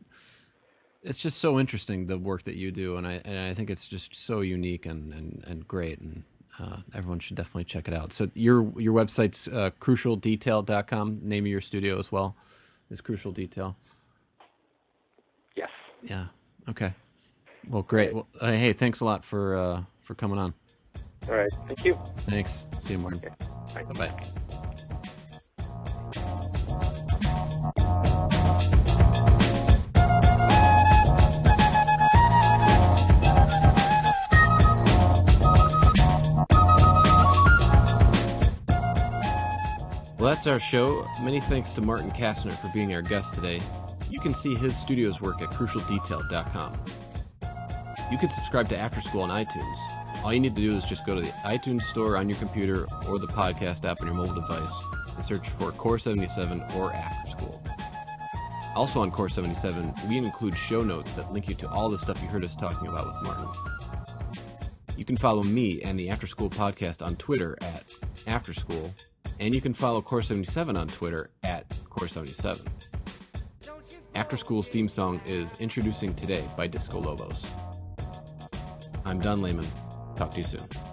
S1: it's just so interesting the work that you do, and I and I think it's just so unique and and and great, and uh, everyone should definitely check it out. So your your website's uh, crucialdetail.com. Name of your studio as well is Crucial Detail.
S2: Yes.
S1: Yeah. Okay. Well, great. Well, uh, hey, thanks a lot for uh, for coming on.
S2: All right. Thank you.
S1: Thanks. See you, Martin.
S2: Okay.
S1: Bye bye. That's our show. Many thanks to Martin Kastner for being our guest today. You can see his studio's work at crucialdetail.com. You can subscribe to After School on iTunes. All you need to do is just go to the iTunes store on your computer or the podcast app on your mobile device and search for Core 77 or After School. Also on Core 77, we include show notes that link you to all the stuff you heard us talking about with Martin. You can follow me and the After School podcast on Twitter at After School, and you can follow Core 77 on Twitter at Core 77. After School's theme song is Introducing Today by Disco Lobos. I'm Don Lehman. Talk to you soon.